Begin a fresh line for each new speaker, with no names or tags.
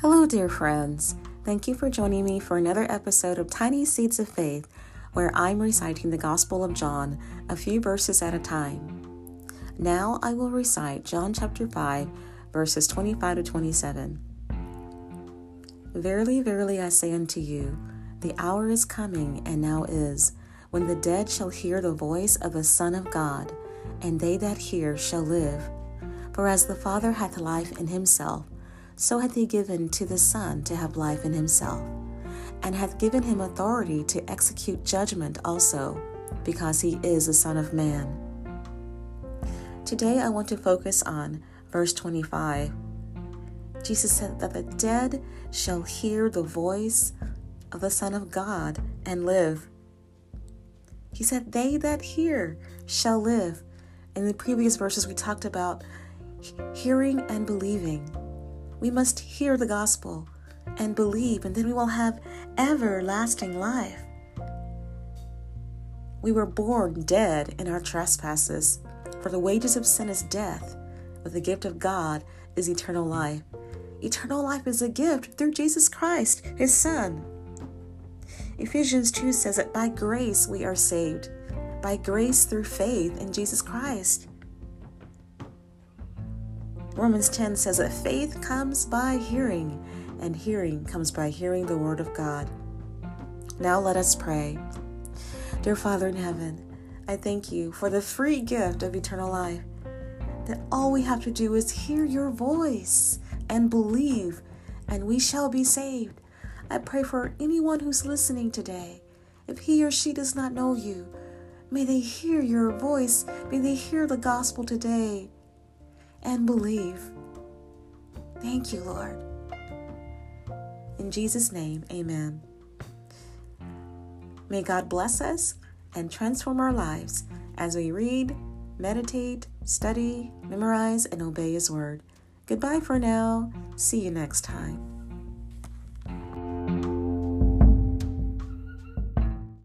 Hello, dear friends. Thank you for joining me for another episode of Tiny Seeds of Faith, where I'm reciting the Gospel of John a few verses at a time. Now I will recite John chapter 5, verses 25 to 27. Verily, verily, I say unto you, the hour is coming, and now is, when the dead shall hear the voice of the Son of God, and they that hear shall live. For as the Father hath life in himself, so hath he given to the Son to have life in himself, and hath given him authority to execute judgment also, because he is a Son of Man. Today I want to focus on verse 25. Jesus said that the dead shall hear the voice of the Son of God and live. He said, They that hear shall live. In the previous verses, we talked about hearing and believing. We must hear the gospel and believe, and then we will have everlasting life. We were born dead in our trespasses, for the wages of sin is death, but the gift of God is eternal life. Eternal life is a gift through Jesus Christ, His Son. Ephesians 2 says that by grace we are saved, by grace through faith in Jesus Christ. Romans 10 says that faith comes by hearing, and hearing comes by hearing the Word of God. Now let us pray. Dear Father in heaven, I thank you for the free gift of eternal life. That all we have to do is hear your voice and believe, and we shall be saved. I pray for anyone who's listening today. If he or she does not know you, may they hear your voice. May they hear the gospel today and believe. Thank you, Lord. In Jesus' name, amen. May God bless us and transform our lives as we read, meditate, study, memorize, and obey His Word. Goodbye for now. See you next time.